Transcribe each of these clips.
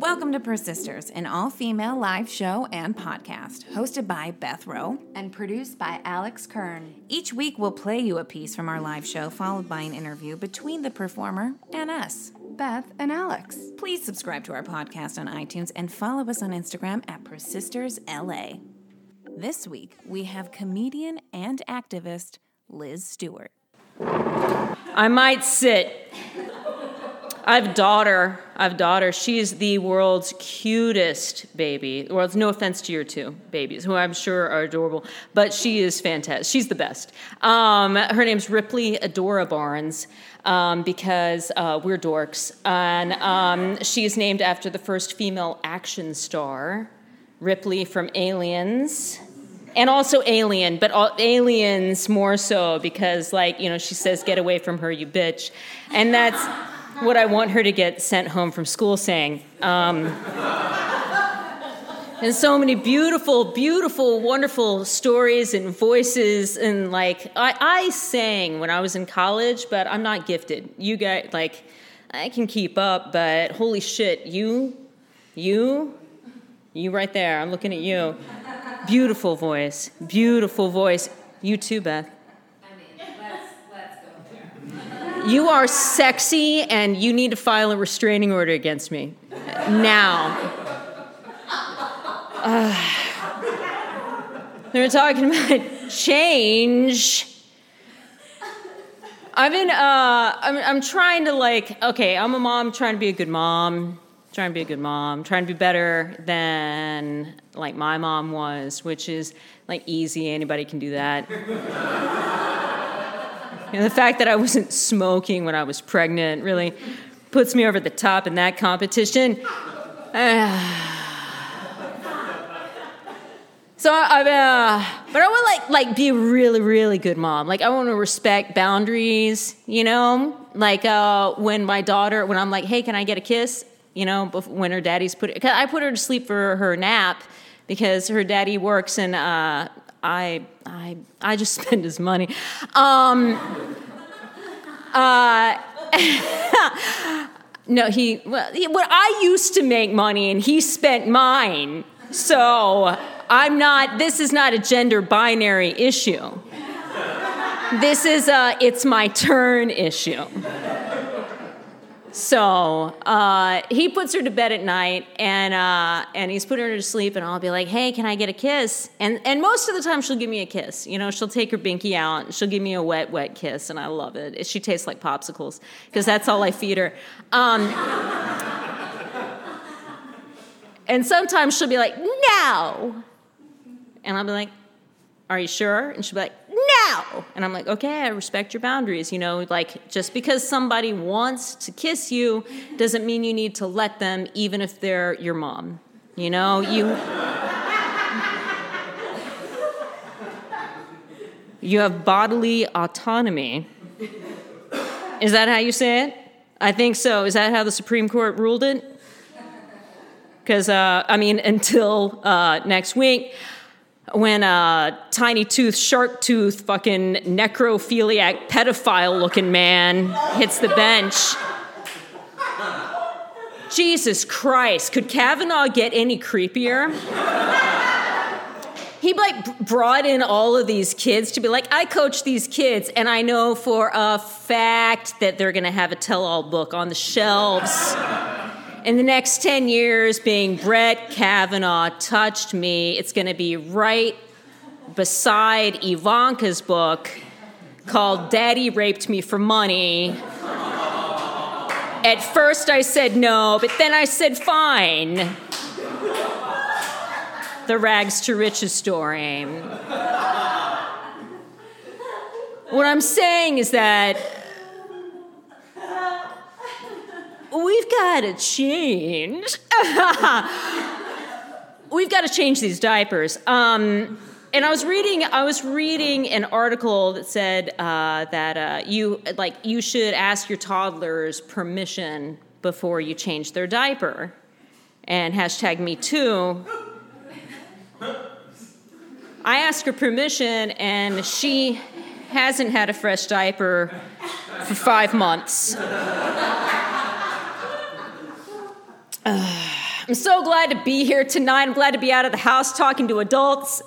Welcome to Persisters, an all female live show and podcast hosted by Beth Rowe and produced by Alex Kern. Each week, we'll play you a piece from our live show, followed by an interview between the performer and us, Beth and Alex. Please subscribe to our podcast on iTunes and follow us on Instagram at PersistersLA. This week, we have comedian and activist Liz Stewart. I might sit. I have daughter. I have daughter. She's the world's cutest baby. Well, it's no offense to your two babies, who I'm sure are adorable, but she is fantastic. She's the best. Um, her name's Ripley Adora Barnes um, because uh, we're dorks, and um, she's named after the first female action star, Ripley from Aliens and also alien but all, aliens more so because like you know she says get away from her you bitch and that's what i want her to get sent home from school saying um, and so many beautiful beautiful wonderful stories and voices and like I, I sang when i was in college but i'm not gifted you guys like i can keep up but holy shit you you you right there i'm looking at you Beautiful voice. Beautiful voice. You too, Beth. I mean, let's, let's go there. You are sexy and you need to file a restraining order against me. Now. Uh, they were talking about change. I've been, uh, I'm, I'm trying to like, okay, I'm a mom, trying to be a good mom trying to be a good mom, trying to be better than like my mom was, which is like easy. Anybody can do that. And the fact that I wasn't smoking when I was pregnant really puts me over the top in that competition. so I, uh, but I would like like be a really really good mom. Like I want to respect boundaries, you know. Like uh, when my daughter, when I'm like, hey, can I get a kiss? you know, when her daddy's put I put her to sleep for her nap because her daddy works and uh, I I I just spend his money. Um, uh, no, he well, he, well, I used to make money and he spent mine. So I'm not. This is not a gender binary issue. This is a it's my turn issue. So uh, he puts her to bed at night, and uh, and he's putting her to sleep, and I'll be like, "Hey, can I get a kiss?" And and most of the time, she'll give me a kiss. You know, she'll take her binky out, and she'll give me a wet, wet kiss, and I love it. She tastes like popsicles because that's all I feed her. Um, and sometimes she'll be like, "No," and I'll be like, "Are you sure?" And she'll be like, no. And I'm like, okay, I respect your boundaries. You know, like just because somebody wants to kiss you doesn't mean you need to let them, even if they're your mom. You know, you. you have bodily autonomy. Is that how you say it? I think so. Is that how the Supreme Court ruled it? Because, uh, I mean, until uh, next week, when a tiny tooth, shark tooth, fucking necrophiliac, pedophile looking man hits the bench. Jesus Christ, could Kavanaugh get any creepier? he like brought in all of these kids to be like, I coach these kids, and I know for a fact that they're gonna have a tell all book on the shelves in the next 10 years, being Brett Kavanaugh touched me, it's going to be right beside Ivanka's book called Daddy Raped Me for Money. At first, I said no, but then I said fine. The rags to riches story. What I'm saying is that we've got to change. we've got to change these diapers. Um, and I was reading, I was reading an article that said uh, that uh, you like you should ask your toddlers permission before you change their diaper, and hashtag Me Too. I asked her permission, and she hasn't had a fresh diaper for five months. I'm so glad to be here tonight. I'm glad to be out of the house talking to adults.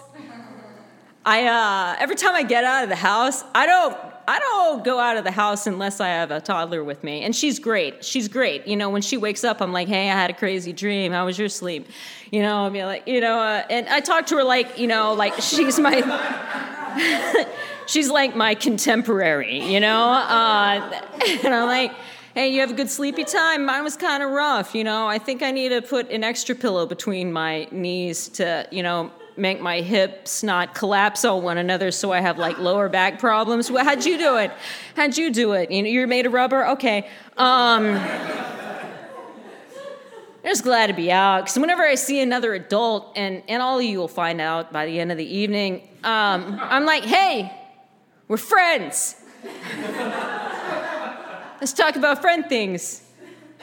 I uh, every time I get out of the house, I don't I don't go out of the house unless I have a toddler with me. And she's great. She's great. You know, when she wakes up, I'm like, hey, I had a crazy dream. How was your sleep? You know, I'll be like, you know, uh, and I talk to her like, you know, like she's my. she's like my contemporary, you know? Uh, and I'm like, hey, you have a good sleepy time? Mine was kind of rough, you know? I think I need to put an extra pillow between my knees to, you know, make my hips not collapse on one another so I have like lower back problems. Well, how'd you do it? How'd you do it? You know, you're made of rubber? Okay. Um, I'm just glad to be out because whenever I see another adult, and, and all of you will find out by the end of the evening, um, I'm like, hey, we're friends. Let's talk about friend things.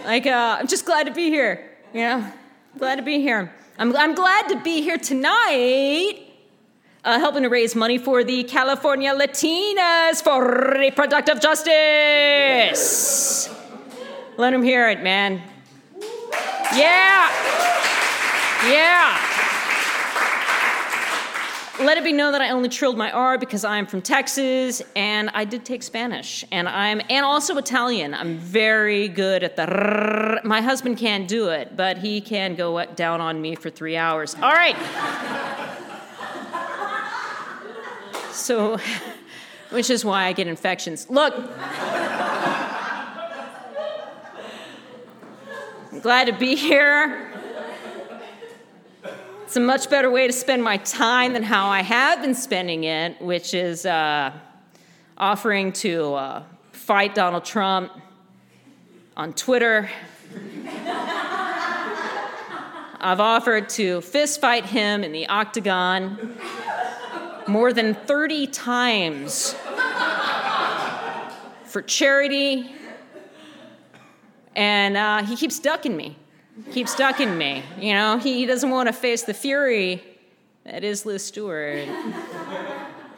Like, uh, I'm just glad to be here. You know, glad to be here. I'm, I'm glad to be here tonight, uh, helping to raise money for the California Latinas for reproductive justice. Let them hear it, man. Yeah. Yeah. Let it be known that I only trilled my R because I'm from Texas and I did take Spanish and I'm and also Italian. I'm very good at the. Rrr. My husband can't do it, but he can go down on me for three hours. All right. So, which is why I get infections. Look. I'm glad to be here. It's a much better way to spend my time than how I have been spending it, which is uh, offering to uh, fight Donald Trump on Twitter. I've offered to fist fight him in the octagon more than 30 times for charity, and uh, he keeps ducking me keeps ducking me. You know, he doesn't want to face the fury that is Liz Stewart.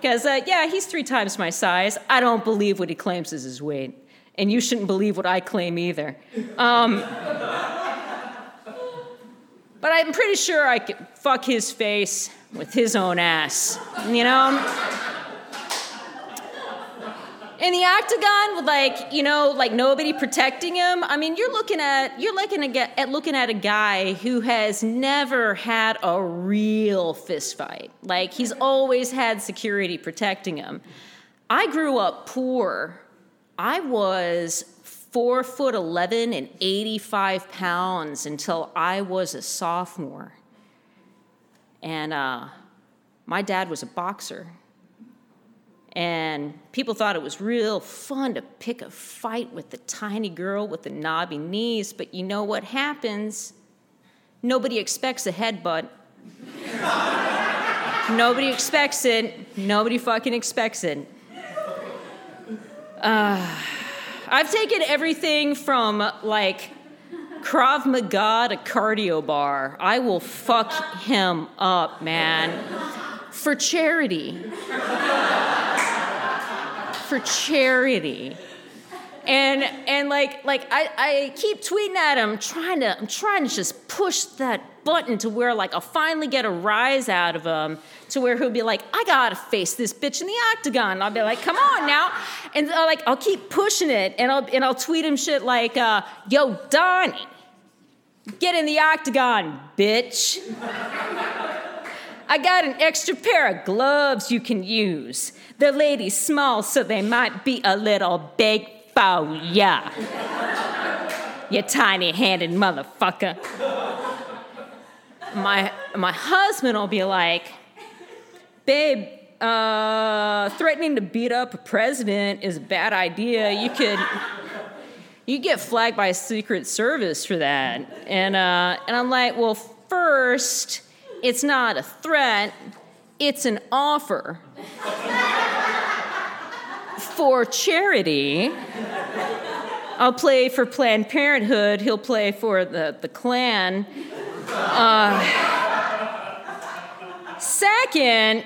Because, uh, yeah, he's three times my size. I don't believe what he claims is his weight. And you shouldn't believe what I claim either. Um, but I'm pretty sure I could fuck his face with his own ass. You know? In the octagon with like you know like nobody protecting him i mean you're looking at you're looking at, at looking at a guy who has never had a real fist fight. Like he's always had security protecting him. I grew up poor. I was four foot 11 and 85 pounds until i was a sophomore. And uh, my dad was a boxer and people thought it was real fun to pick a fight with the tiny girl with the knobby knees, but you know what happens? Nobody expects a headbutt. Nobody expects it. Nobody fucking expects it. Uh, I've taken everything from like Krav Maga to cardio barre. I will fuck him up, man. For charity for charity. And and like like I, I keep tweeting at him, trying to I'm trying to just push that button to where like I'll finally get a rise out of him to where he'll be like, I gotta face this bitch in the octagon. I'll be like, come on now. And I'll like I'll keep pushing it and I'll and I'll tweet him shit like, uh, yo, Donnie, get in the octagon, bitch. I got an extra pair of gloves you can use. The lady's small, so they might be a little big for ya. you tiny handed motherfucker. My, my husband will be like, babe, uh, threatening to beat up a president is a bad idea. You could you get flagged by Secret Service for that. And uh, and I'm like, well, first, it's not a threat, it's an offer for charity. I'll play for Planned Parenthood, he'll play for the, the Klan. Uh, second,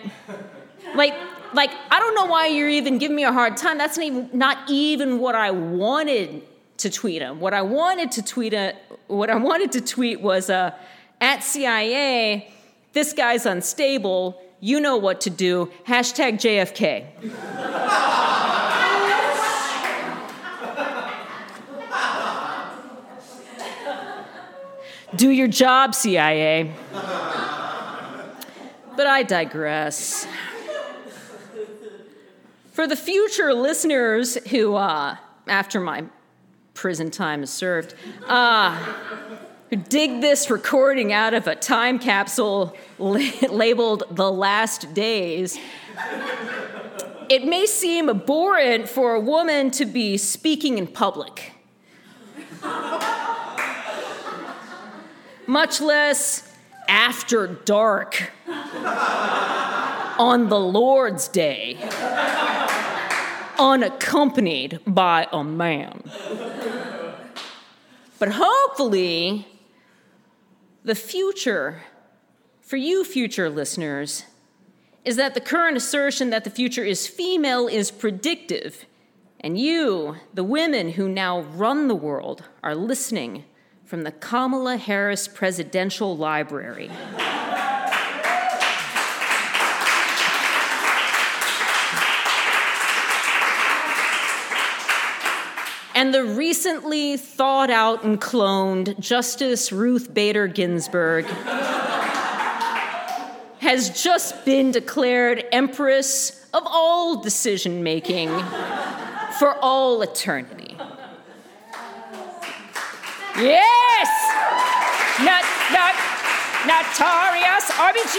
like, like I don't know why you're even giving me a hard time. That's not even, not even what I wanted to tweet him. What I wanted to tweet a, what I wanted to tweet was uh, at CIA, this guy's unstable. You know what to do. Hashtag JFK. Do your job, CIA. But I digress. For the future listeners who, uh, after my prison time is served, uh, who dig this recording out of a time capsule la- labeled The Last Days, it may seem abhorrent for a woman to be speaking in public. Much less after dark on the Lord's Day, unaccompanied by a man. But hopefully, the future, for you future listeners, is that the current assertion that the future is female is predictive. And you, the women who now run the world, are listening from the Kamala Harris Presidential Library. And the recently thawed out and cloned Justice Ruth Bader Ginsburg has just been declared Empress of all decision making for all eternity. Yes! Nut, nut, notorious RBG.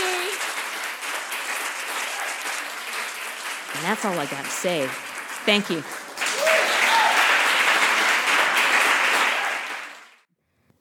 And that's all I gotta say. Thank you.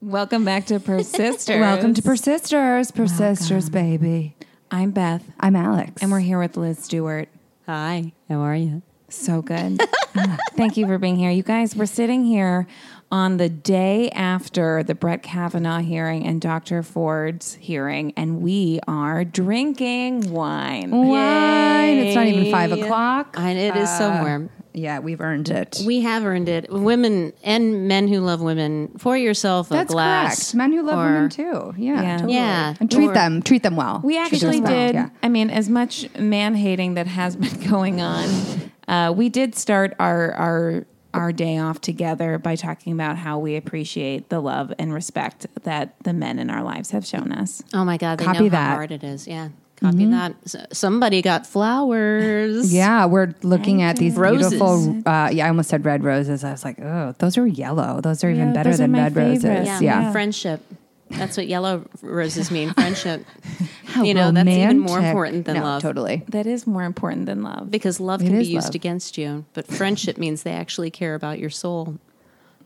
Welcome back to Persisters. Welcome to Persisters, Persisters, baby. I'm Beth, I'm Alex. and we're here with Liz Stewart. Hi, how are you? So good. Thank you for being here. You guys, we're sitting here on the day after the Brett Kavanaugh hearing and Dr. Ford's hearing, and we are drinking wine. wine. It's not even five o'clock. And it is somewhere. Yeah, we've earned it. We have earned it. Women and men who love women, pour yourself a That's glass. correct. Men who love or- women too. Yeah, Yeah. totally. Yeah. and treat Or- them, treat them well. We Treat them actually well, did. Yeah. I mean, as much man hating that has been going on, uh, we did start our our our day off together by talking about how we appreciate the love and respect that the men in our lives have shown us. Oh my God, they Copy know that. how hard it is. Yeah. Copy that. S- Somebody got flowers. Yeah, we're looking at these Roses. beautiful. Uh, yeah, I almost said red roses. I was like, oh, those are yellow. Those are even Yeah, better than my red roses. favorites. Yeah. Yeah. Friendship. That's what yellow roses mean. Friendship. How You know, that's even more important than No, love. Totally. That is more important than love. Because love It can be is used love. against you, but friendship means they actually care about your soul.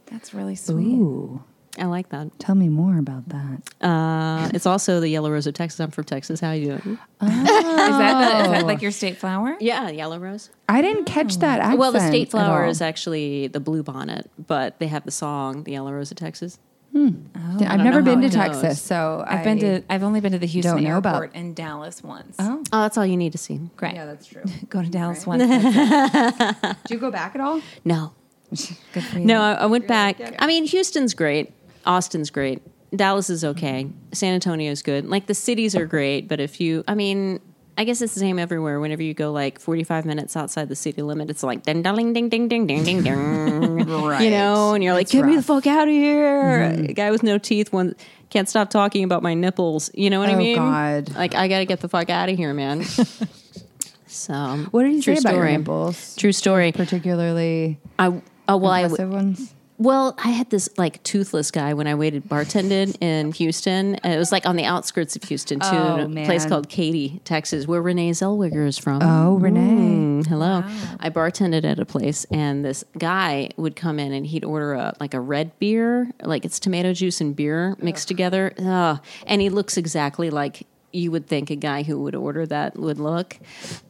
That's really sweet. Ooh, I like that. tell me more about that. Uh, it's also the yellow rose of Texas. I'm from Texas. How are you doing? Is that the, is that like your state flower? Yeah, yellow rose. I didn't catch that. Well, the state flower is actually the blue bonnet, but they have the song "The Yellow Rose of Texas." I've never been to Texas, knows. so I've I- been to. I've only been to the Houston don't about- airport and Dallas once. Oh, Oh, that's all you need to see. great. yeah, that's true. Go to Dallas once. Do you go back at all? No, Good for you. no, I, I went back. I mean, Houston's great. Austin's great. Dallas is okay. San Antonio's good. Like the cities are great, but if you, I mean, I guess it's the same everywhere. Whenever you go like 45 minutes outside the city limit, it's like ding, ding, ding, ding, ding, ding, ding, ding. Right. You know, and you're like, It's get me the fuck out of here. Mm-hmm. A guy with no teeth one can't stop talking about my nipples. You know what I oh, mean? Oh. God. Like I got to get the fuck out of here, man. so What did you say about your nipples? True story. Particularly I oh well I ones. Well I had this like toothless guy when I waited bartended in Houston. And it was like on the outskirts of Houston too, Oh, a place called Katy, Texas, where Renee Zellweger is from. Oh, Renee. Mm, hello. I bartended at a place, and this guy would come in and he'd order a like a red beer, like it's tomato juice and beer mixed together. Ugh. And he looks exactly like you would think a guy who would order that would look.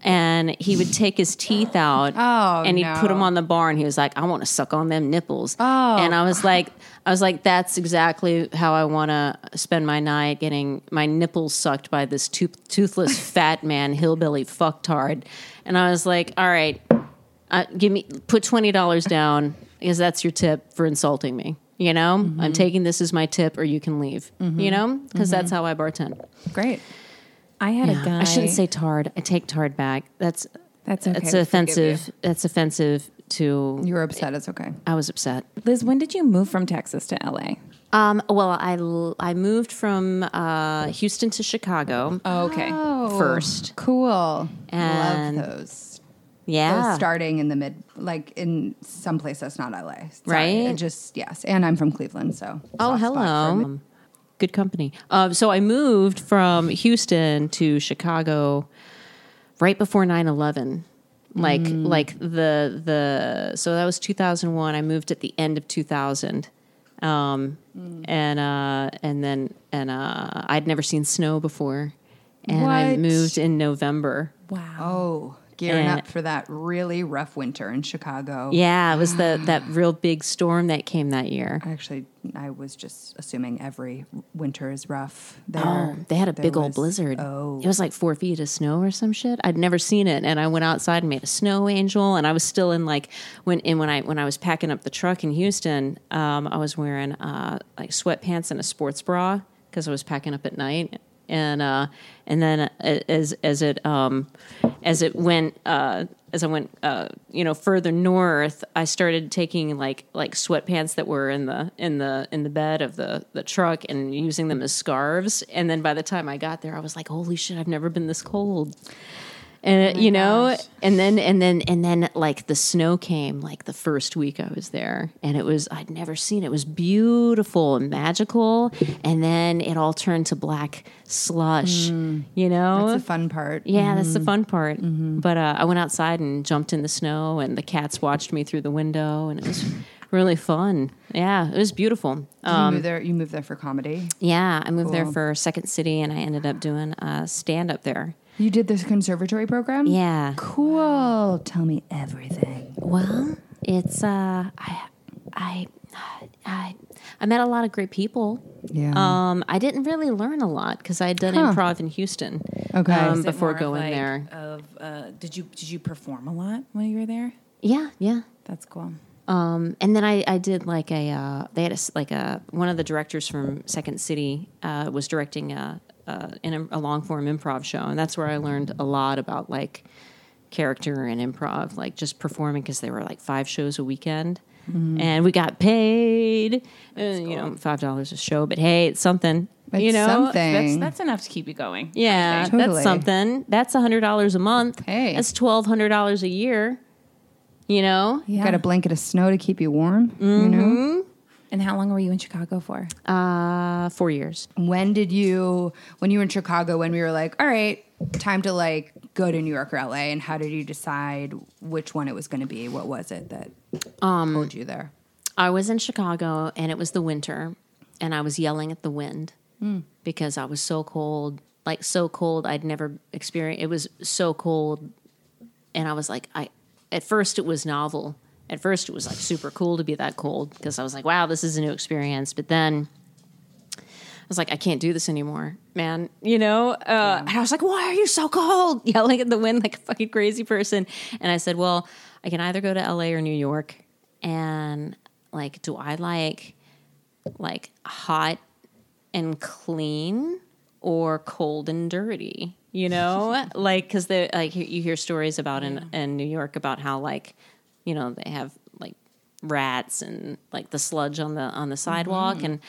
And he would take his teeth out Oh, and he'd put them on the bar and he was like, I want to suck on them nipples. Oh. And I was like, I was like, that's exactly how I want to spend my night getting my nipples sucked by this tooth- toothless fat man, hillbilly fucktard. And I was like, all right, uh, give me, put $20 down because that's your tip for insulting me. You know, I'm taking this as my tip, or you can leave. You know, because that's how I bartend. Great. I had Yeah. a guy. I shouldn't say tard. I take tard back. That's That's okay. that's offensive. That's offensive to. You were upset. It's okay. I was upset. Liz, when did you move from Texas to LA? Um, well, I l- I moved from uh, Houston to Chicago Oh, okay. first. Cool. And- Love those. Yeah, Those starting in the mid, like in some place that's not LA. Sorry, Right? it Just yes, and I'm from Cleveland, so Oh, soft spot for hello. Good company. Um, so I moved from Houston to Chicago right before 9-11. Like like the the so that was 2001. I moved at the end of 2000. Um, and uh, and then and uh, I'd never seen snow before. And I moved in November. Wow. Oh, gearing And- up for that really rough winter in Chicago. Yeah, it was the that real big storm that came that year. Actually, I was just assuming every winter is rough. There, Oh, they had a big old blizzard. Oh, It was like four feet of snow or some shit. I'd never seen it, and I went outside and made a snow angel. And I was still in like when and when I when I was packing up the truck in Houston, um, I was wearing uh, like sweatpants and a sports bra because I was packing up at night. And uh, and then as as it um, as it went uh, as I went uh, you know further north, I started taking like like sweatpants that were in the in the in the bed of the the truck and using them as scarves. And then by the time I got there, I was like, "Holy shit! I've never been this cold." And you know, and then and then and then like the snow came like the first week I was there, and it was I'd never seen it. It was beautiful and magical, and then it all turned to black slush. You know, that's the fun part. yeah, that's the fun part. But uh, I went outside and jumped in the snow, and the cats watched me through the window, and it was really fun. Yeah, it was beautiful. Um, you move there. You moved there for comedy. yeah, I moved there for Second City, and I ended up doing uh, stand up there. You did this conservatory program. Yeah. Cool. Tell me everything. Well, it's uh, I, I, I, I met a lot of great people. Yeah. Um, I didn't really learn a lot because I had done Huh. improv in Houston. Okay. um, before more of going like there. Of uh, did you did you perform a lot when you were there? Yeah, yeah. That's cool. Um, and then I, I did like a uh, they had a s like a one of the directors from Second City uh, was directing a, a in a, a long form improv show, and that's where I learned a lot about like character and improv, like just performing because there were like five shows a weekend, and we got paid, uh, you know, five dollars a show, but hey, it's something, It's you know. something. That's that's enough to keep you going. Yeah, Totally. that's something. That's a hundred dollars a month. Hey. that's twelve hundred dollars a year. You know, Yeah. Got a blanket of snow to keep you warm. You Mm-hmm. know. And how long were you in Chicago for? uh, four years. When did you, when you were in Chicago, when we were like, all right, time to like go to New York or LA, and how did you decide which one it was going to be? What was it that Um, pulled you there? I was in Chicago and it was the winter and I was yelling at the wind because I was so cold, like so cold I'd never experienced. It was so cold and I was like I at first it was novel. At first it was like super cool to be that cold because I was like wow, this is a new experience. But then I was like I can't do this anymore, man. You know? Uh, and I was like why are you so cold? Yelling at the wind like a fucking crazy person. And I said, "Well, I can either go to LA or New York." And like do I like like hot and clean or cold and dirty you know like because like you hear stories about in in new york about how like you know they have like rats and like the sludge on the on the sidewalk. Mm-hmm. And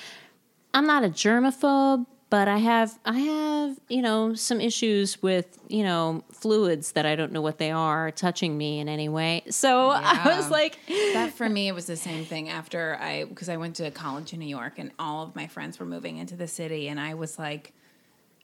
i'm not a germaphobe but i have i have you know some issues with you know fluids that i don't know what they are touching me in any way. So i was like that for me it was the same thing after i because i went to college in new york and all of my friends were moving into the city. And i was like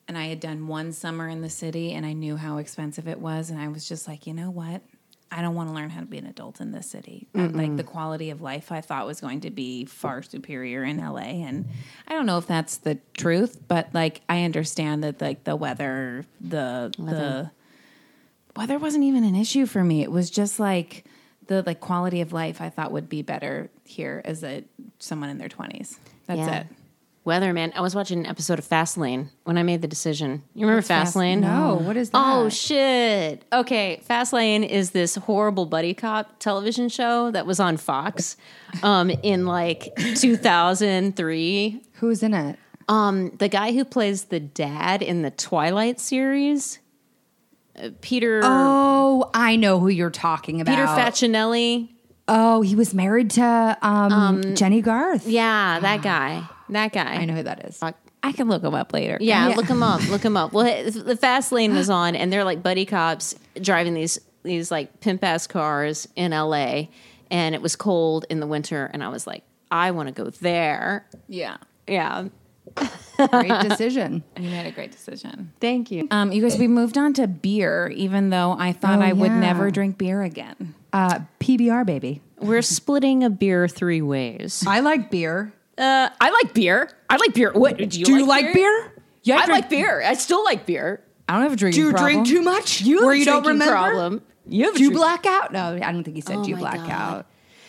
and i had done one summer in the city and i knew how expensive it was. And i was just like you know what i don't want to learn how to be an adult in this city like the quality of life i thought was going to be far superior in la and i don't know if that's the truth but like i understand that like the weather the the weather wasn't even an issue for me. It was just like the like quality of life I thought would be better here as a someone in their twenties. That's Yeah. it. Weather, man. I was watching an episode of Fastlane when I made the decision. You remember Fast- Fastlane? No, what is that? Oh shit. Okay, Fastlane is this horrible buddy cop television show that was on Fox um, in like 2003. Who's in it? Um, the guy who plays the dad in the Twilight series, uh, Peter Oh, I know who you're talking about. Peter Facinelli. Oh, he was married to um, Jennie Garth. Yeah, that guy. That guy. I know who that is. I can look him up later. Yeah, Yeah. look him up. Look him up. Well, the fast lane was on, and they're like buddy cops driving these these like pimp ass cars in L.A. And it was cold in the winter, and I was like, I want to go there. Yeah. Yeah, Great decision. You made a great decision. thank you. Um, you guys, we moved on to beer, even though I thought Oh, I would never drink beer again. Uh, PBR, baby. We're splitting a beer three ways. I like beer. Uh, I like beer. I like beer. What do you? Do you like beer? Yeah, I drink- like beer. I still like beer. I don't have a drinking Do you problem. drink too much? You have Where a you don't drinking remember? problem. You have a Do you drink- black out? No, I don't think he said Oh do you my black God. out.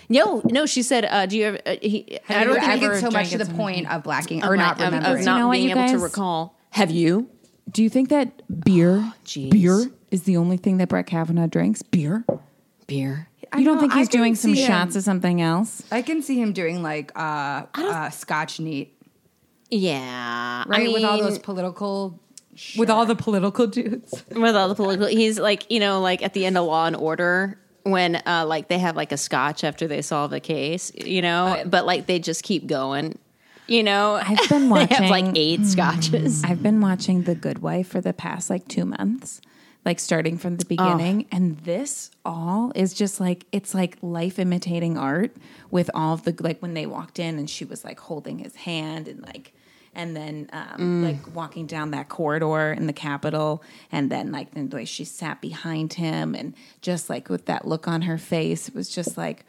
No, no. She said, uh, "Do you ever?" Uh, he, I don't you think ever it's so much to the point of blacking of or my- not of- of remembering. not You know what, being you able to recall. Have you? Do you think that beer, jeez. beer is the only thing that Brett Kavanaugh drinks? Beer? Beer. I You don't know, think he's doing some him. shots of something else? I can see him doing like uh, uh, Scotch neat, Yeah, I right? with all those political, with all the political dudes. with all the political. He's like, you know, like at the end of Law and Order when uh, like they have like a scotch after they solve a case, you know, but like they just keep going. You know, I've been watching. they have like eight scotches. I've been watching The Good Wife for the past like two months, like starting from the beginning. And this all is just like, it's like life imitating art with all of the, like when they walked in and she was like holding his hand and like, and then um, like walking down that corridor in the Capitol, and then like the way she sat behind him, and just like with that look on her face, it was just like,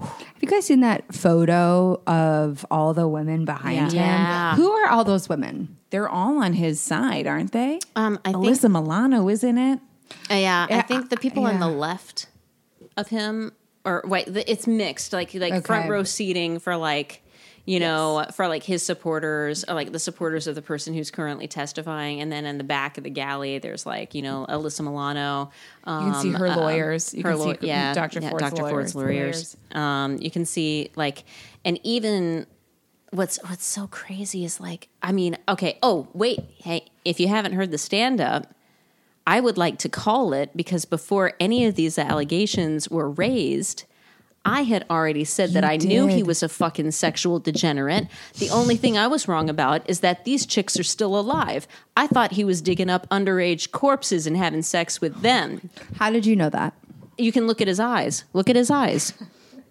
Have you guys seen that photo of all the women behind Yeah. him? Yeah. Who are all those women? They're all on his side, aren't they? Um, I think- Alyssa Milano is in it. Uh, yeah, I think the people on the left of him, or wait, the, it's mixed, like like Okay. front row seating for like. You know, for like his supporters, or like the supporters of the person who's currently testifying, and then in the back of the galley, there's like you know Alyssa Milano. Um, You can see her lawyers. You her can see yeah, Dr. yeah, Ford's Dr. Ford's lawyers. lawyers. Um, you can see like, and even what's what's so crazy is like, I mean, okay. Oh, wait, hey, if you haven't heard the stand up, I would like to call it because before any of these allegations were raised, I had already said that You I knew he was a fucking sexual degenerate. The only thing I was wrong about is that these chicks are still alive. I thought he was digging up underage corpses and having sex with them. How did you know that? You can look at his eyes. Look at his eyes.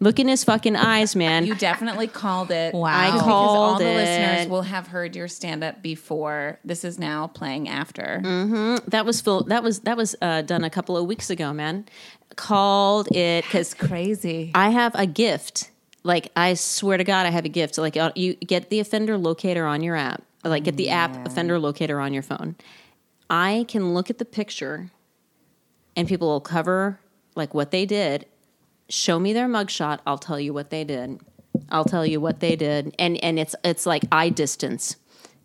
Look in his fucking eyes, man. You definitely called it. Wow. I Because all called the listeners will have heard your stand up before. This is now playing after. that was Phil. That was that was uh, done a couple of weeks ago, man. Called it because Crazy. I have a gift. Like I swear to God, I have a gift. Like uh, you get the offender locator on your app. Like get the app offender locator on your phone. I can look at the picture, and people will cover like what they did. Show me their mugshot. I'll tell you what they did. I'll tell you what they did, and and it's it's like eye distance.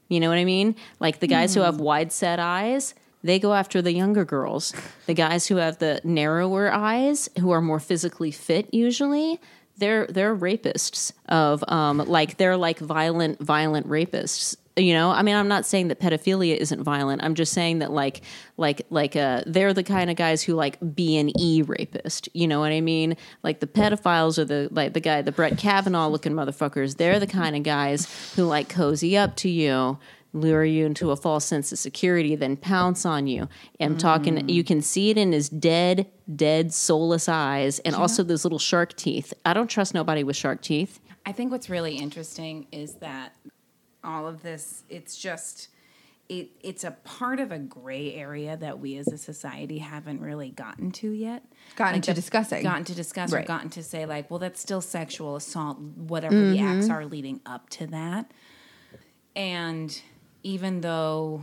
You know what I mean? Like the guys who mm-hmm. have wide set eyes, they go after the younger girls. The guys who have the narrower eyes, who are more physically fit usually, they're they're rapists of um like they're like violent violent rapists. You know, I mean, I'm not saying that pedophilia isn't violent. I'm just saying that like like like uh they're the kind of guys who like B and E rapist. You know what I mean? Like the pedophiles are the like the guy, the Brett Kavanaugh looking motherfuckers. They're the kind of guys who like cozy up to you lure you into a false sense of security, then pounce on you. I'm talking, mm. you can see it in his dead, dead, soulless eyes, and also those little shark teeth. I don't trust nobody with shark teeth. I think what's really interesting is that all of this, it's just. It, it's a part of a gray area that we as a society haven't really gotten to yet. Gotten to the- discussing. Gotten to discuss or gotten to say, like, well, that's still sexual assault, whatever the acts mm-hmm. are leading up to that. And even though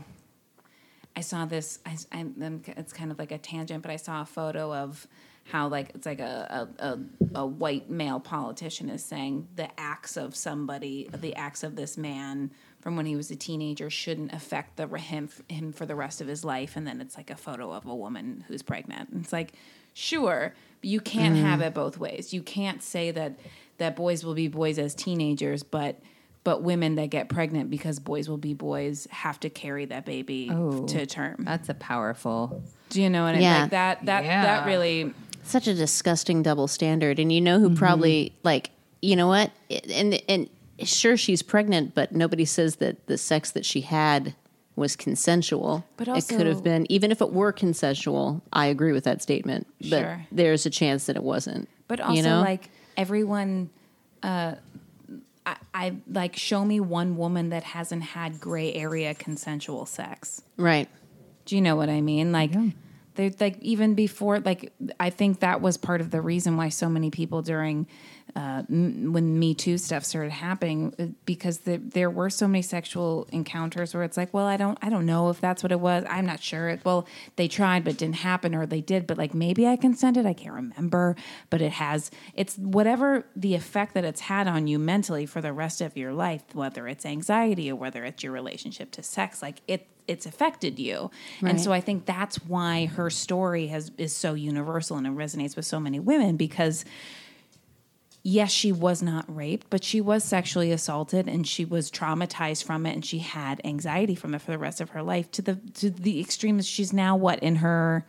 I saw this, I, I, it's kind of like a tangent, but I saw a photo of how like it's like a, a, a, white male politician is saying the acts of somebody, the acts of this man from when he was a teenager shouldn't affect the him him for the rest of his life, and then it's like a photo of a woman who's pregnant. And it's like, sure, but you can't mm-hmm. have it both ways. You can't say that that boys will be boys as teenagers, but but women that get pregnant because boys will be boys have to carry that baby Oh. to term. That's a powerful. Do you know what I mean? Yeah. Like that that Yeah. that really such a disgusting double standard and you know who probably like you know what and and sure she's pregnant but nobody says that the sex that she had was consensual But it could have been even if it were consensual i agree with that statement but Sure. there's a chance that it wasn't But also, you know? like everyone, uh, I, I like show me one woman that hasn't had gray area consensual sex. right Do you know what I mean? Like, they like even before. Like, I think that was part of the reason why so many people during uh, m- when Me Too stuff started happening uh, because the, there were so many sexual encounters where it's like, well, I don't, I don't know if that's what it was. I'm not sure. Well, they tried, but it didn't happen, or they did, but like maybe I consented. I can't remember, but it has. It's whatever the effect that it's had on you mentally for the rest of your life, whether it's anxiety or whether it's your relationship to sex. Like it, it's affected you, and so I think that's why her story has is so universal and it resonates with so many women because yes, she was not raped, but she was sexually assaulted and she was traumatized from it and she had anxiety from it for the rest of her life to the to the extreme she's now what in her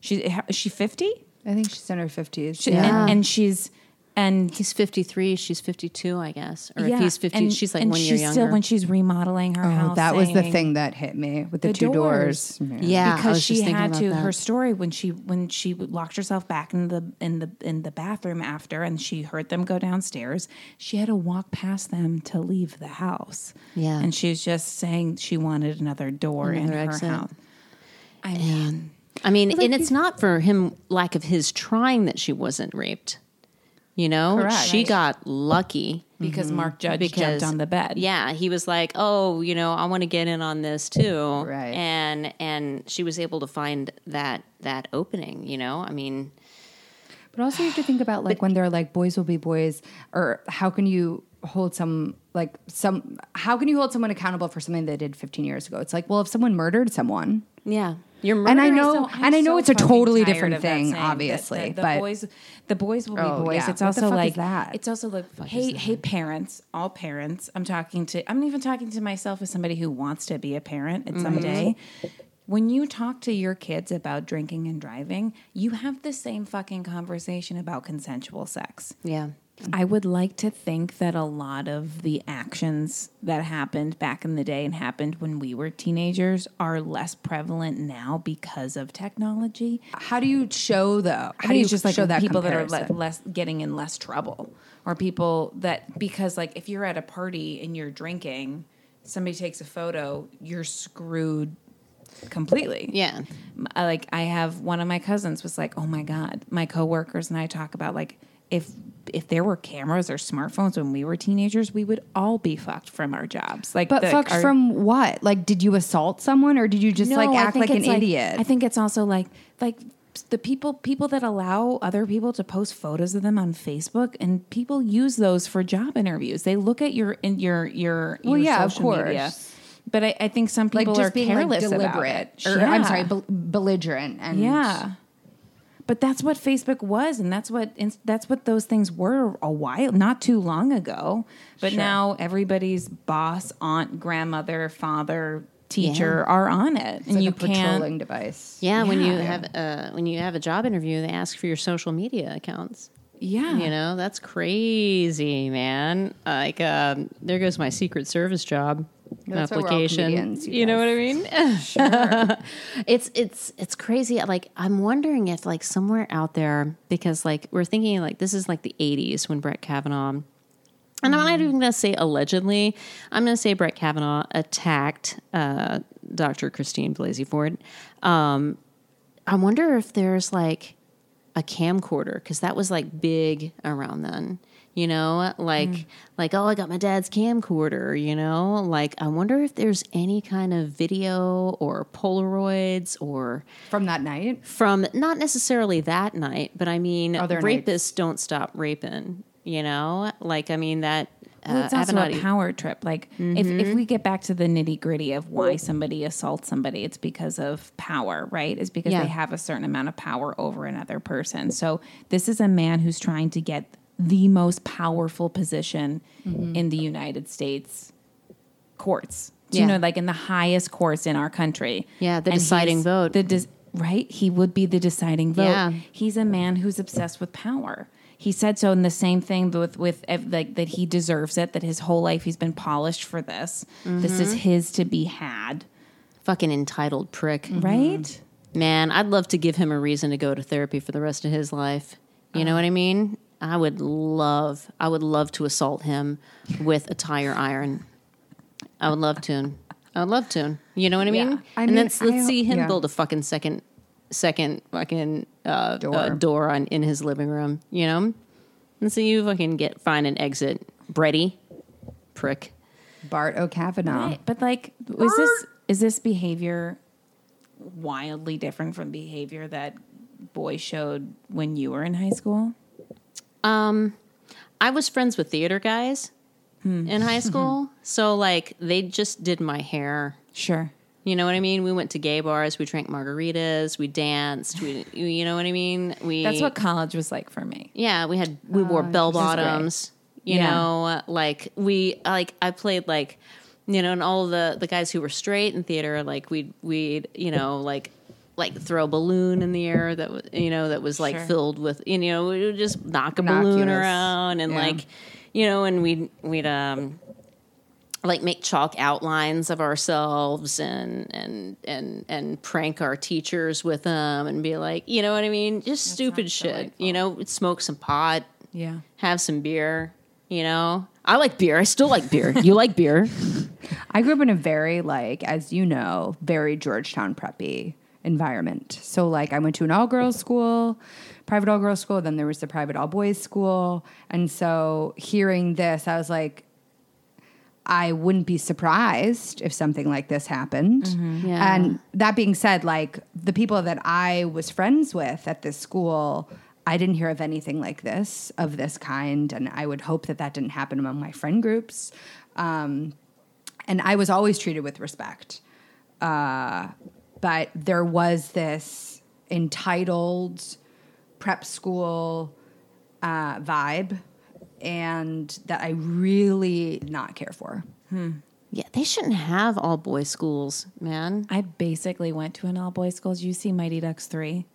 she is she 50? I think she's in her fifties. She, Yeah. and, and she's and he's 53 she's 52 i guess or yeah, if he's 50 and- she's like and one year younger still when she's remodeling her Oh, house. that was the thing that hit me with the, The two doors. doors. yeah I because was she just had about to that. her story when she when she locked herself back in the in the in the bathroom after and she heard them go downstairs she had to walk past them to leave the house Yeah. and she was just saying she wanted another door in her exit. house i mean I mean, and it's not for him lack of his trying that she wasn't raped. You know, Correct. she Right. got lucky because mm-hmm. mark judge because jumped on the bed Yeah, he was like, "Oh, you know, I want to get in on this too." Right. And and she was able to find that that opening. You know, I mean, But also you have to think about like when they're like boys will be boys, or how can you hold some like some how can you hold someone accountable for something they did 15 years ago? It's like, well, if someone murdered someone, yeah, you're And I know- so- and I know so it's a totally different thing, saying obviously, that the but- boys, the boys will be Oh, boys. yeah. It's also the fuck like is that? it's also like hey, hey, parents, all parents. I'm talking to. I'm even talking to myself as somebody who wants to be a parent Mm-hmm. at some day. When you talk to your kids about drinking and driving, you have the same fucking conversation about consensual sex. yeah. I would like to think that a lot of the actions that happened back in the day and happened when we were teenagers are less prevalent now because of technology. how do you show though? How do you just like show that people that are le- less getting in less trouble, or people that because like if you're at a party and you're drinking, somebody takes a photo, you're screwed completely. Yeah. I, like I have one of my cousins was like, "Oh my god!" My coworkers and I talk about like if if there were cameras or smartphones when we were teenagers, we would all be fucked from our jobs. Like, But the- fucked our- from what? Like, did you assault someone, or did you just like I act like an it's idiot? I think it's also like like the people people that allow other people to post photos of them on Facebook and people use those for job interviews. They look at your in your your Well, your yeah, of social media. course. But I, I think some like people just are being careless like deliberate, or I'm sorry, bel- belligerent, and Yeah. But that's what Facebook was, and that's what that's what those things were a while, not too long ago. But Sure. now everybody's boss, aunt, grandmother, father, teacher are on it, It's and like you a patrolling can't. device. Yeah, when you have uh, when you have a job interview, they ask for your social media accounts. Yeah, You know, that's crazy, man. Like, um, there goes my Secret Service job That's why we're all application. you you know what I mean? sure. it's it's it's crazy. Like, I'm wondering if like somewhere out there, because like we're thinking like this is like the '80s when Brett Kavanaugh. And I'm not even going to say allegedly. I'm going to say Brett Kavanaugh attacked uh, Dr. Christine Blasey Ford. Um, I wonder if there's like a camcorder because that was like big around then. You know, like Mm. like oh, I got my dad's camcorder. You know, like I wonder if there's any kind of video or Polaroids or From that night. from not necessarily that night, but I mean, rapists nights. don't stop raping. You know, like I mean that. Well, it's uh, also Avenatti- a power trip. Like if, if we get back to the nitty gritty of why somebody assaults somebody, it's because of power, right? It's because Yeah. they have a certain amount of power over another person. So this is a man who's trying to get the most powerful position mm-hmm. in the United States courts. Do you know, like in the highest courts in our country? Yeah, the And deciding vote. The des- right? He would be the deciding vote. Yeah. He's a man who's obsessed with power. He said so in the same thing with with like that he deserves it. That his whole life he's been polished for this. This is mm-hmm. his to be had, fucking entitled prick. Mm-hmm. right? Man, I'd love to give him a reason to go to therapy for the rest of his life. You uh-huh. know what I mean? I would love, I would love to assault him with a tire iron. I would love to. I would love to. You know what I mean? Yeah. I and mean, let's let's I- see him yeah. build a fucking second, second fucking uh, door, Door. uh, door on in his living room. You know, and so you fucking get find an exit, Brady, prick. Bart O'Kavanaugh. Right. But like, is this is this behavior wildly different from behavior that boys showed when you were in high school? Um, I was friends with theater guys in high school, so like they just did my hair. Sure. You know what I mean? We went to gay bars, we drank margaritas, we danced, we you know what I mean? We That's what college was like for me. Yeah, we had we wore bell bottoms. You Yeah. know, like we like I played like you know, and all the the guys who were straight in theater, like we'd we'd you know like like throw a balloon in the air that was you know that was like Sure. filled with you know we would just knock a balloon around and Yeah. like you know and we'd we'd um like make chalk outlines of ourselves and and and and prank our teachers with them and be like you know what i mean? Just stupid shit you know? Smoke some pot Yeah. have some beer you know? I like beer. I still like beer. You like beer? I grew up in a very like, as you know, very Georgetown preppy environment. So like, I went to an all girls school, private all girls school. Then there was the private all boys school, and so hearing this, I was like, I wouldn't be surprised if something like this happened. Yeah. And that being said, like the people that I was friends with at this school, I didn't hear of anything like this, of this kind. And I would hope that that didn't happen among my friend groups. Um, and I was always treated with respect. Uh, but there was this entitled prep school uh, vibe, and that I really did not care for. yeah they shouldn't have all boys schools man I basically went to an all boys school. Did you see Mighty Ducks 3?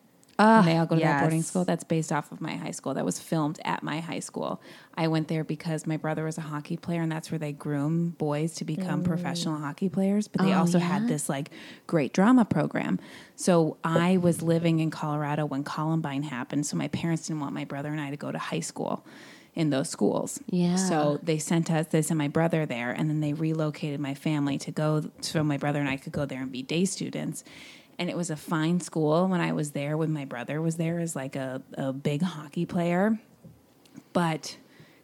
And they all go to that boarding school. That's based off of my high school. That was filmed at my high school. I went there because my brother was a hockey player, and that's where they groom boys to become professional hockey players. But they Oh, also yeah? had this like great drama program. So I was living in Colorado when Columbine happened. So my parents didn't want my brother and I to go to high school in those schools. Yeah. So they sent us, they sent my brother there, and then they relocated my family to go, so my brother and I could go there and be day students. And it was a fine school when I was there when my brother was there as like a, a big hockey player. But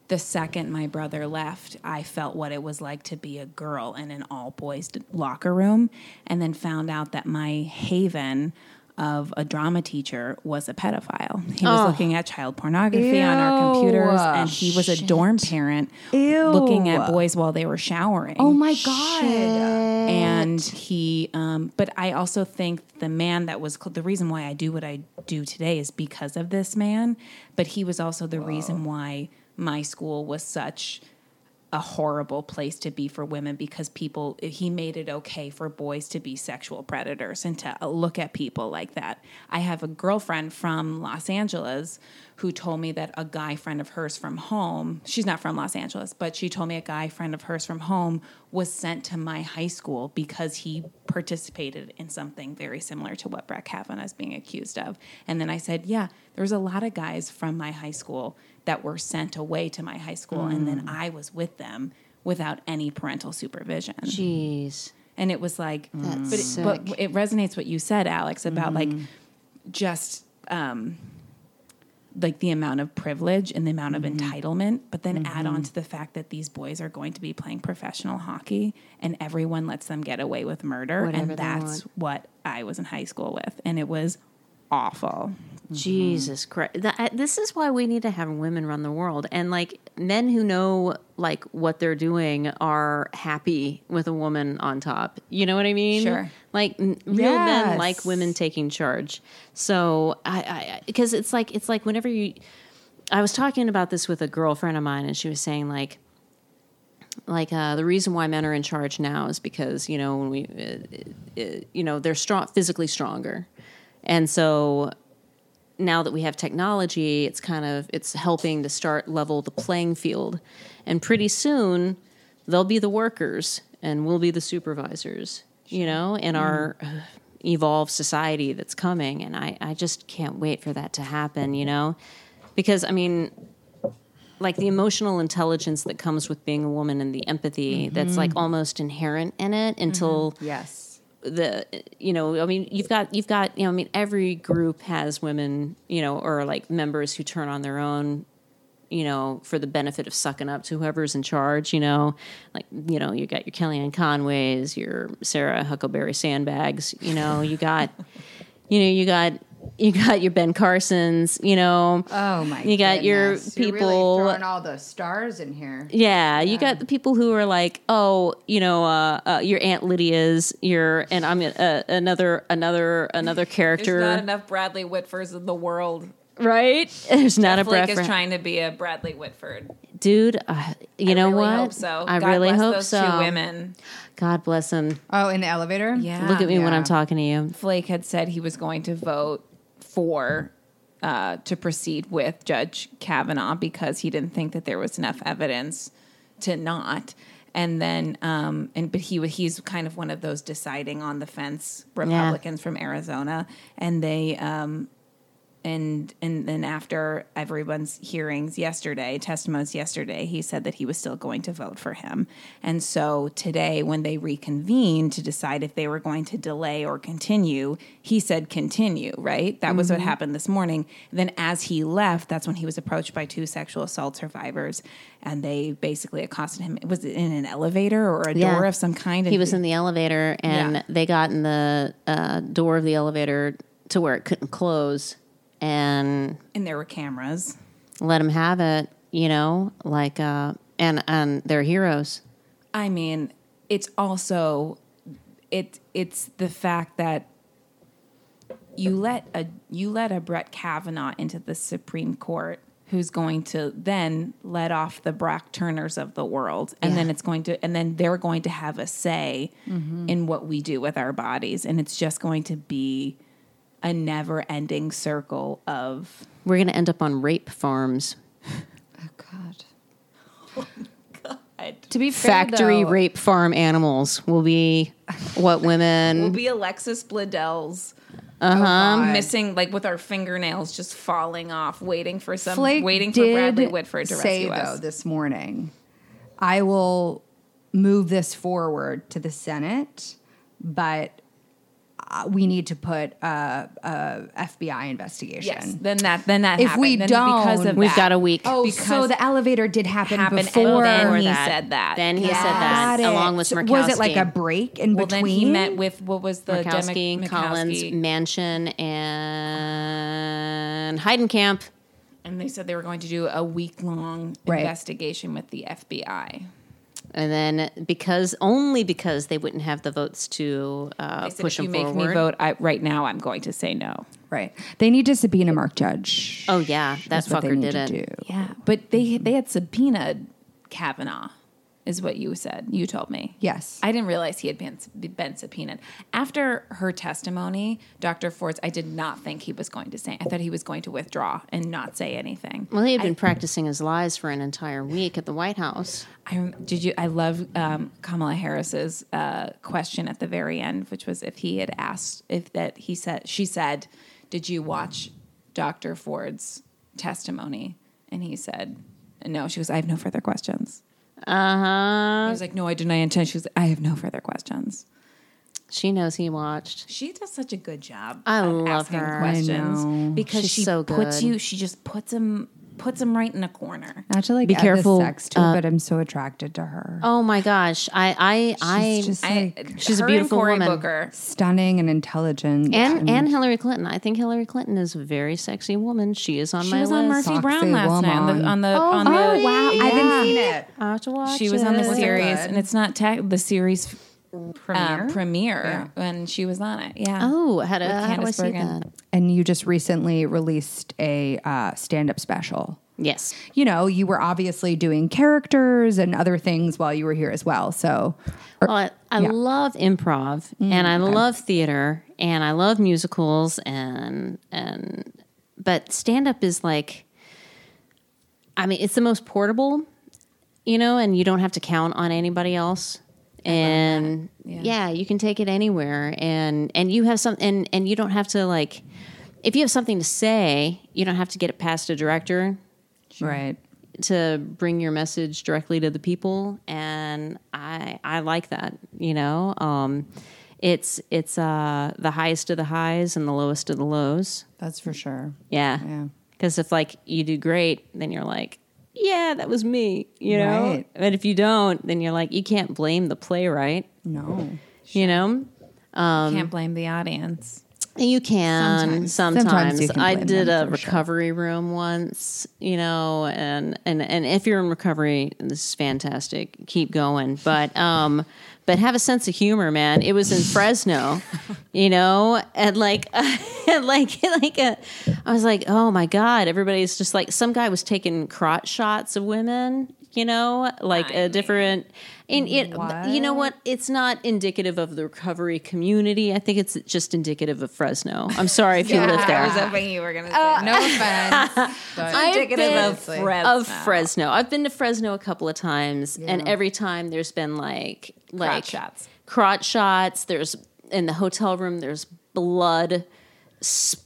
the second my brother left, I felt what it was like to be a girl in an all boys locker room, and then found out that my haven of a drama teacher was a pedophile. He was looking at child pornography on our computers, and he was a dorm parent looking at boys while they were showering. Oh my god! and he um but i also think the man that was the reason why i do what i do today is because of this man but he was also the reason why my school was such a horrible place to be for women because people he made it okay for boys to be sexual predators and to look at people like that. I have a girlfriend from Los Angeles who told me that a guy friend of hers from home, she's not from Los Angeles, but she told me a guy friend of hers from home was sent to my high school because he participated in something very similar to what Brett Kavanaugh is being accused of. And then I said, yeah, there's a lot of guys from my high school that were sent away to my high school and then mm. I was with them without any parental supervision. jeez And it was like That's but it, but sick. it resonates what you said Alex about like mm-hmm. just um like the amount of privilege and the amount of mm-hmm. entitlement, but then add on mm-hmm. to the fact that these boys are going to be playing professional hockey and everyone lets them get away with murder. Whatever and that's what I was in high school with. And it was awful. Jesus Christ. This is why we need to have women run the world. And like men who know like what they're doing are happy with a woman on top. You know what I mean? Sure. Like n- real men like women taking charge. So I, I, because it's like, it's like whenever you, I was talking about this with a girlfriend of mine and she was saying like, like uh, the reason why men are in charge now is because you know when we uh, uh, you know they're strong physically stronger and so now that we have technology it's kind of it's helping to start level the playing field. And pretty soon they'll be the workers and we'll be the supervisors you know in our uh, evolved society that's coming. And I, I just can't wait for that to happen you know? Because i mean like the emotional intelligence that comes with being a woman and the empathy that's like almost inherent in it until Yes. The you know i mean you've got you've got you know i mean every group has women you know or like members who turn on their own you know for the benefit of sucking up to whoever's in charge you know? Like you know you got your kellyanne conways your sarah huckleberry sandbags you know? You got you know you got you got your ben carsons you know Oh my! God. You got your goodness. You're people- really throwing all the stars in here. Yeah, you got the people who are like, oh, you know, uh, uh, your Aunt Lydia's, your, and I'm uh, another, another, another character, There's not enough Bradley Whitfords in the world. right? There's not a Flake breath, is trying to be a Bradley Whitford. dude. Uh, you know I really what? Hope so. I God really bless hope those so. Two women. God bless them. Oh, in the elevator. Yeah. Look at me when I'm talking to you. Flake had said he was going to vote for uh, to proceed with Judge Kavanaugh because he didn't think that there was enough evidence to not. And then, um, and but he he's kind of one of those deciding on the fence Republicans from Arizona, and they um, and and then after everyone's hearings yesterday, testimonies yesterday, he said that he was still going to vote for him. And so today, when they reconvened to decide if they were going to delay or continue, he said continue. Right? That was what happened this morning. Then, as he left, that's when he was approached by two sexual assault survivors, and they basically accosted him. Was it in an elevator or a Yeah. door of some kind? He was in the elevator, and Yeah. they got in the uh, door of the elevator to where it couldn't close, and and there were cameras. let them have it. You know, like, uh, and and they're heroes. I mean, it's also it it's the fact that you let a you let a Brett Kavanaugh into the Supreme Court who's going to then let off the Brock Turners of the world and then it's going to and then they're going to have a say in what we do with our bodies and it's just going to be a never-ending circle of We're going to end up on rape farms, Oh God. I To be fair, factory though, rape farm animals will be what women. will be Alexis Bledel's Uh-huh. um, missing, like with our fingernails just falling off, waiting for some, Flake waiting for Bradley Whitford to say rescue though us. this morning, I will move this forward to the Senate, but Uh, we need to put a, a FBI investigation. yes, then that, then that. If happened. we Then don't, because of We've that- got a week. Oh, Because so the elevator did happen happened and before. then he that. said that. Then he said that, it. along with So Murkowski. Was it like a break in Well, between? then he met with what was the Murkowski, Demo- Collins, Murkowski, Manchin, and Heidenkamp. and they said they were going to do a week long Right. investigation with the FBI. And then because only because they wouldn't have the votes to uh, They said, push if you him make forward. me vote I, right now, I'm going to say no. right. They need to subpoena Mark Judge. Oh yeah, that That's what they fucker need did to it. do. Yeah, but they they had subpoenaed Kavanaugh, is what you said. You told me. Yes. I didn't realize he had been been subpoenaed after her testimony. Dr. Ford's. I did not think he was going to say. I thought he was going to withdraw and not say anything. Well, he had been practicing his lies for an entire week at the White House. I did you. I love um, Kamala Harris's uh, question at the very end, which was if he had asked if that he said she said, "Did you watch Dr. Ford's testimony?" And he said, "No." She goes, "I have no further questions." Uh huh. I was like, "No, I deny intent." She was, like, "I have no further questions." She knows he watched She does such a good job. I of love asking her. I questions know. because she she's so good. puts you. She just puts him puts him right in a corner. Not to like Be careful, the sex to uh, but I'm so attracted to her. Oh my gosh, I I I She's just I, like She's a beautiful and Cory woman. Booker. stunning and intelligent. and and Hillary Clinton. I think Hillary Clinton is a very sexy woman. She is on my own. She my was list. on Murphy Sexy Brown last night on the on the Oh, on the oh, wow, I haven't seen it. I have to watch. She was on the series, good? and it's not tech the series Premiere? uh, premiere when she was on it. Yeah. Oh, how, do, With how do I Candace see that? And you just recently released a uh, stand-up special. Yes. You know, you were obviously doing characters and other things while you were here as well. So, or- Well, I, I Yeah. love improv and I love theater and I love musicals and and but stand up is like I mean it's the most portable, you know, and you don't have to count on anybody else. And Yeah. yeah. you can take it anywhere and and you have some and and you don't have to like if you have something to say, you don't have to get it past a director right. to bring your message directly to the people and i i like that you know um it's it's uh the highest of the highs and the lowest of the lows That's for sure. yeah Yeah. because if like you do great then you're like yeah that was me you know Right. but if you don't then you're like you can't blame the playwright No. you know You Can't blame the audience. You can Sometimes. sometimes. Sometimes you can I did a for sure. recovery room once, you know, and and and if you're in recovery, this is fantastic. Keep going, but um, but have a sense of humor, man. It was in Fresno, you know, and like, and like like a, I was like, oh my god, everybody's just like some guy was taking crotch shots of women, you know, like a different. And it, you know what? It's not indicative of the recovery community. I think it's just indicative of Fresno. I'm sorry if you live there. I was hoping you were going to say oh. No offense. but indicative been- of Fresno. of Fresno. I've been to Fresno a couple of times, and every time there's been like like shots. crotch shots. There's in the hotel room. There's blood. Sp-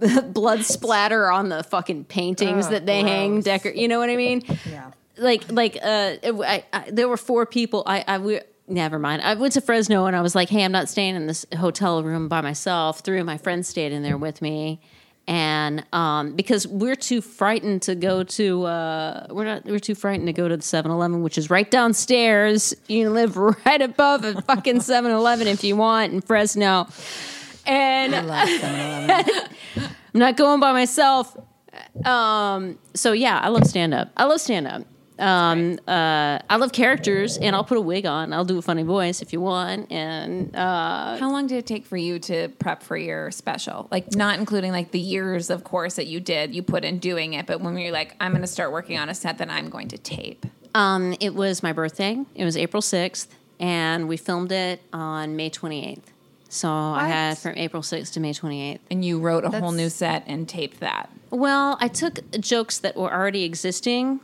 blood splatter on the fucking paintings that they hang decor you know what i mean Yeah. like like uh I, I, there were four people i i we, never mind i went to fresno and i was like hey i'm not staying in this hotel room by myself three of my friends stayed in there with me and um because we're too frightened to go to uh we're not we're too frightened to go to the 7-eleven which is right downstairs you live right above a fucking 7-eleven if you want in fresno and I'm not going by myself. Um, so yeah, I love stand up. I love stand up. Um, uh, I love characters, and I'll put a wig on. I'll do a funny voice if you want. And uh, How long did it take for you to prep for your special? Like, not including like the years, of course, that you did, you put in doing it, but when you're like, I'm going to start working on a set that I'm going to tape. um, it was my birthday. It was April sixth, and we filmed it on May twenty eighth. So I had from April sixth to May twenty eighth. And you wrote a whole new set and taped that. Well, I took jokes that were already existing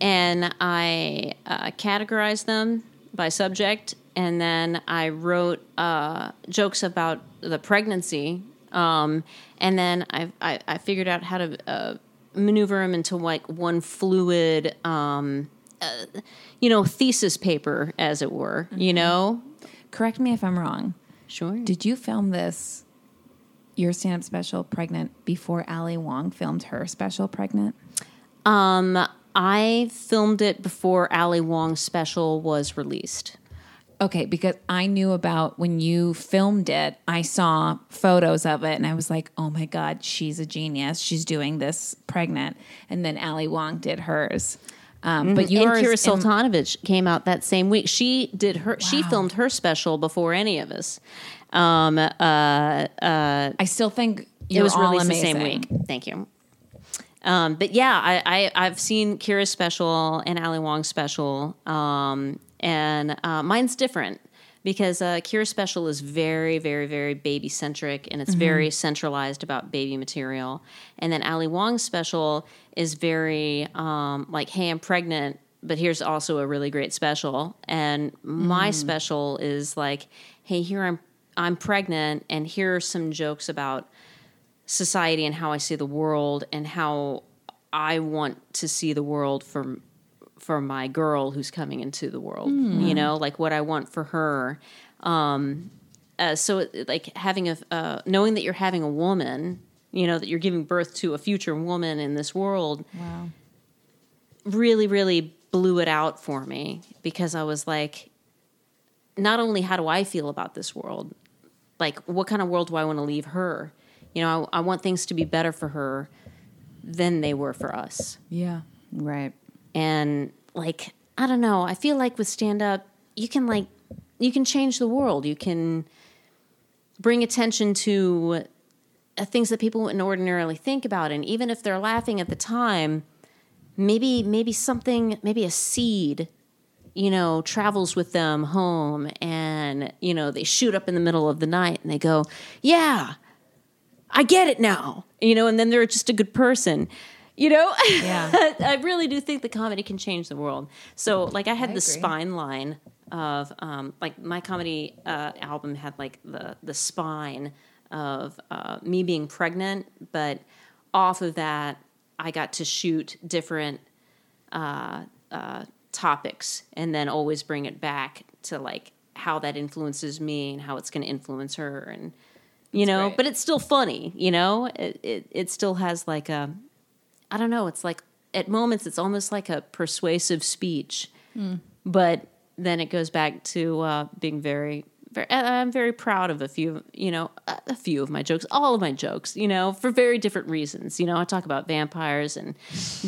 and I uh, categorized them by subject, and then I wrote uh, jokes about the pregnancy. Um, and then I, I, I figured out how to uh, maneuver them into like one fluid, um, uh, you know, thesis paper, as it were, you know? Correct me if I'm wrong. Sure. Did you film this, your stand up special, pregnant, before Ali Wong filmed her special, pregnant? Um, I filmed it before Ali Wong's special was released. Okay, because I knew about when you filmed it, I saw photos of it and I was like, oh my God, she's a genius. She's doing this pregnant. And then Ali Wong did hers. Um, But and yours. Kira and- Soltanovich came out that same week. She did her. She filmed her special before any of us. Um, uh, uh, I still think it was all released amazing. the same week. Thank you. Um, but yeah, I, I I've seen Kira's special and Ali Wong's special, um, and uh, mine's different because uh, Kira's special is very, very, very baby centric, and it's very centralized about baby material. And then Ali Wong's special is very um, like, "Hey, I'm pregnant." But here's also a really great special, and my special is like, "Hey, here I'm I'm pregnant, and here are some jokes about society and how I see the world and how I want to see the world for for my girl who's coming into the world. You know, like what I want for her. Um, uh, so like having a uh, knowing that you're having a woman, you know that you're giving birth to a future woman in this world. Wow. Really, really blew it out for me because I was like, not only how do I feel about this world, like what kind of world do I want to leave her? You know, I, I want things to be better for her than they were for us Yeah. Right. and like i don't know i feel like with stand up you can like you can change the world you can bring attention to uh, things that people wouldn't ordinarily think about and even if they're laughing at the time maybe maybe something maybe a seed you know travels with them home and you know they shoot up in the middle of the night and they go yeah i get it now you know and then they're just a good person you know Yeah. I really do think the comedy can change the world. So, like, I had I the spine line of, um, like, my comedy uh, album had like the the spine of uh, me being pregnant, but off of that, I got to shoot different uh, uh, topics and then always bring it back to like how that influences me and how it's going to influence her and you know great. but it's still funny you know? It, it it still has like a i don't know it's like at moments it's almost like a persuasive speech. But then it goes back to uh, being very, very i'm very proud of a few you know a, few of my jokes all of my jokes you know for very different reasons. You know i talk about vampires and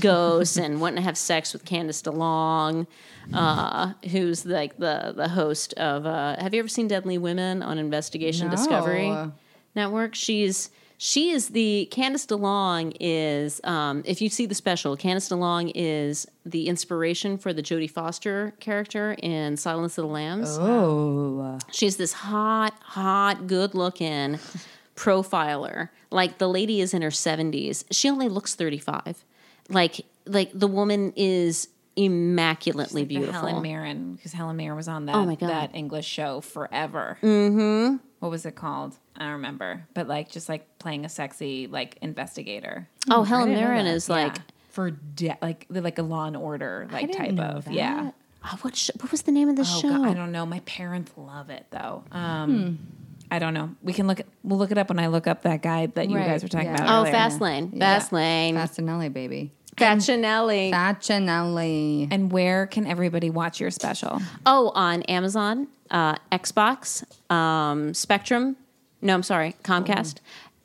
ghosts and wanting to have sex with candice delong uh, who's like the the host of uh, have you ever seen deadly women on investigation discovery? No. Network she's she is the Candice DeLong is um, if you see the special, Candice DeLong is the inspiration for the Jodie Foster character in Silence of the Lambs. Oh. She's this hot, hot, good looking profiler. Like the lady is in her 70s. She only looks 35. Like like the woman is immaculately Like beautiful. Helen Mirren, because Helen Mirren was on that Oh my God. that English show forever. Mm-hmm. What was it called? I don't remember. But like just like playing a sexy like investigator. oh, Helen didn't know Mirren that. is like Yeah. for de- like like a Law and Order like didn't type know of that. yeah. oh, what sh- what was the name of the Oh show? God, I don't know. My parents love it though. Um, I don't know. We can look. At, we'll look it up when I look up that guy that you Right, guys were talking yeah. about. Oh, earlier. Fast Lane. Fast Lane. Fastanelli, baby. Facinelli. Facinelli. And where can everybody watch your special? Oh, on Amazon, uh, Xbox, um, Spectrum. No, I'm sorry, Comcast.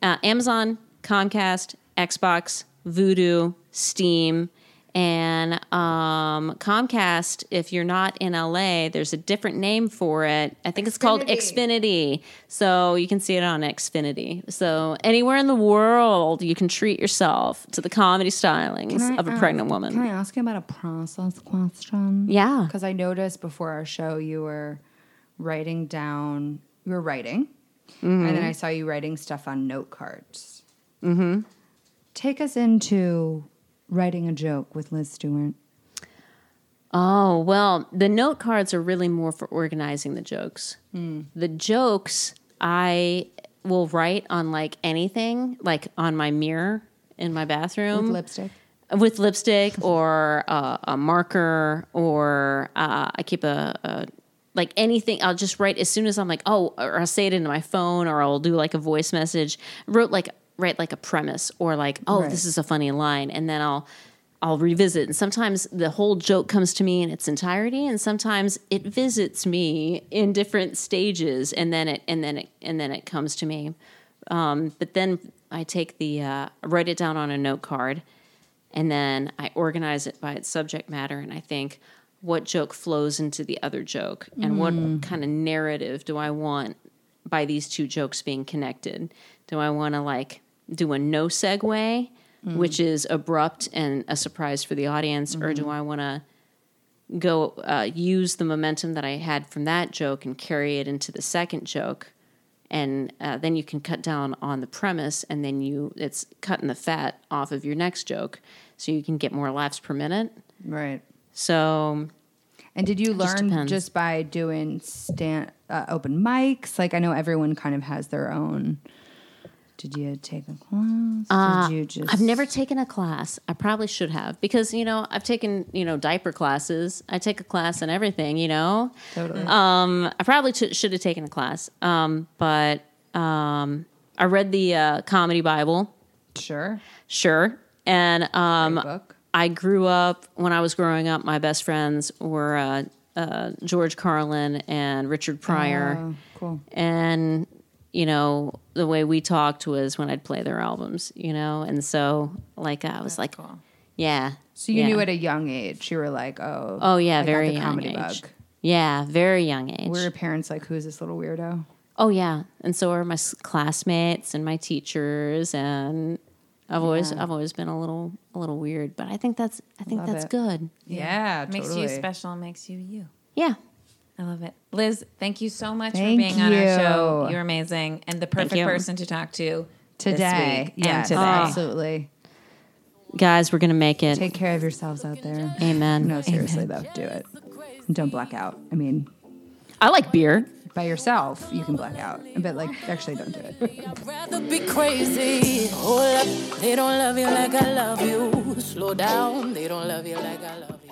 Uh, Amazon, Comcast, Xbox, Vudu, Steam, and um, Comcast. If you're not in LA, there's a different name for it. I think it's called Xfinity. So you can see it on Xfinity. So anywhere in the world, you can treat yourself to the comedy stylings I of a pregnant woman. Can I ask you about a process question? Yeah. Because I noticed before our show you were writing down, you were writing, and then I saw you writing stuff on note cards. Mm-hmm. Take us into writing a joke with Liz Stewart. Oh, well, the note cards are really more for organizing the jokes. The jokes I will write on like anything, like on my mirror in my bathroom With lipstick. with lipstick or uh, a marker or uh, I keep a, a like anything. I'll just write as soon as I'm like, oh, or I'll say it into my phone or I'll do like a voice message. Wrote like write like a premise or like, oh, Right. this is a funny line, and then I'll I'll revisit. And sometimes the whole joke comes to me in its entirety, and sometimes it visits me in different stages, and then it and then it and then it comes to me. Um, but then I take the uh, write it down on a note card, and then I organize it by its subject matter, and I think what joke flows into the other joke, and what kind of narrative do I want by these two jokes being connected? Do I want to like do a no segue, which is abrupt and a surprise for the audience, or do I want to go uh, use the momentum that I had from that joke and carry it into the second joke? And uh, then you can cut down on the premise, and then you it's cutting the fat off of your next joke, so you can get more laughs per minute. Right. So And did you learn just by doing stand uh, open mics? Like I know everyone kind of has their own Did you take a class? Uh, Did you just? I've never taken a class. I probably should have because you know I've taken you know diaper classes. I take a class and everything. You know, Totally. Um, I probably should should have taken a class. Um, but um, I read the uh, comedy Bible. Sure. Sure, and um. I grew up when I was growing up. My best friends were uh, uh, George Carlin and Richard Pryor, Oh, cool. and you know the way we talked was when I'd play their albums. You know, and so like I was like, yeah. So you yeah. knew at a young age. You were like, oh. Oh yeah, I very young comedy age. bug. Yeah, very young age. Were your parents like, who's this little weirdo? Oh yeah, and so are my classmates and my teachers, and I've always I've always been a little a little weird, but I think that's I think Love that's it. good. Yeah, makes totally. you special, makes you you. Yeah, I love it. Liz, thank you so much Thank for being on our show. you. You're amazing and the perfect you. person to talk to Today. this week yes, and today. absolutely. guys, we're gonna make it. Take care of yourselves out there. Amen. No, seriously though, do it. Don't black out. I mean, I like beer. By yourself, you can black out. But like, actually, don't do it. Rather be crazy. Hold up, they don't love you like I love you. Slow down, they don't love you like I love you.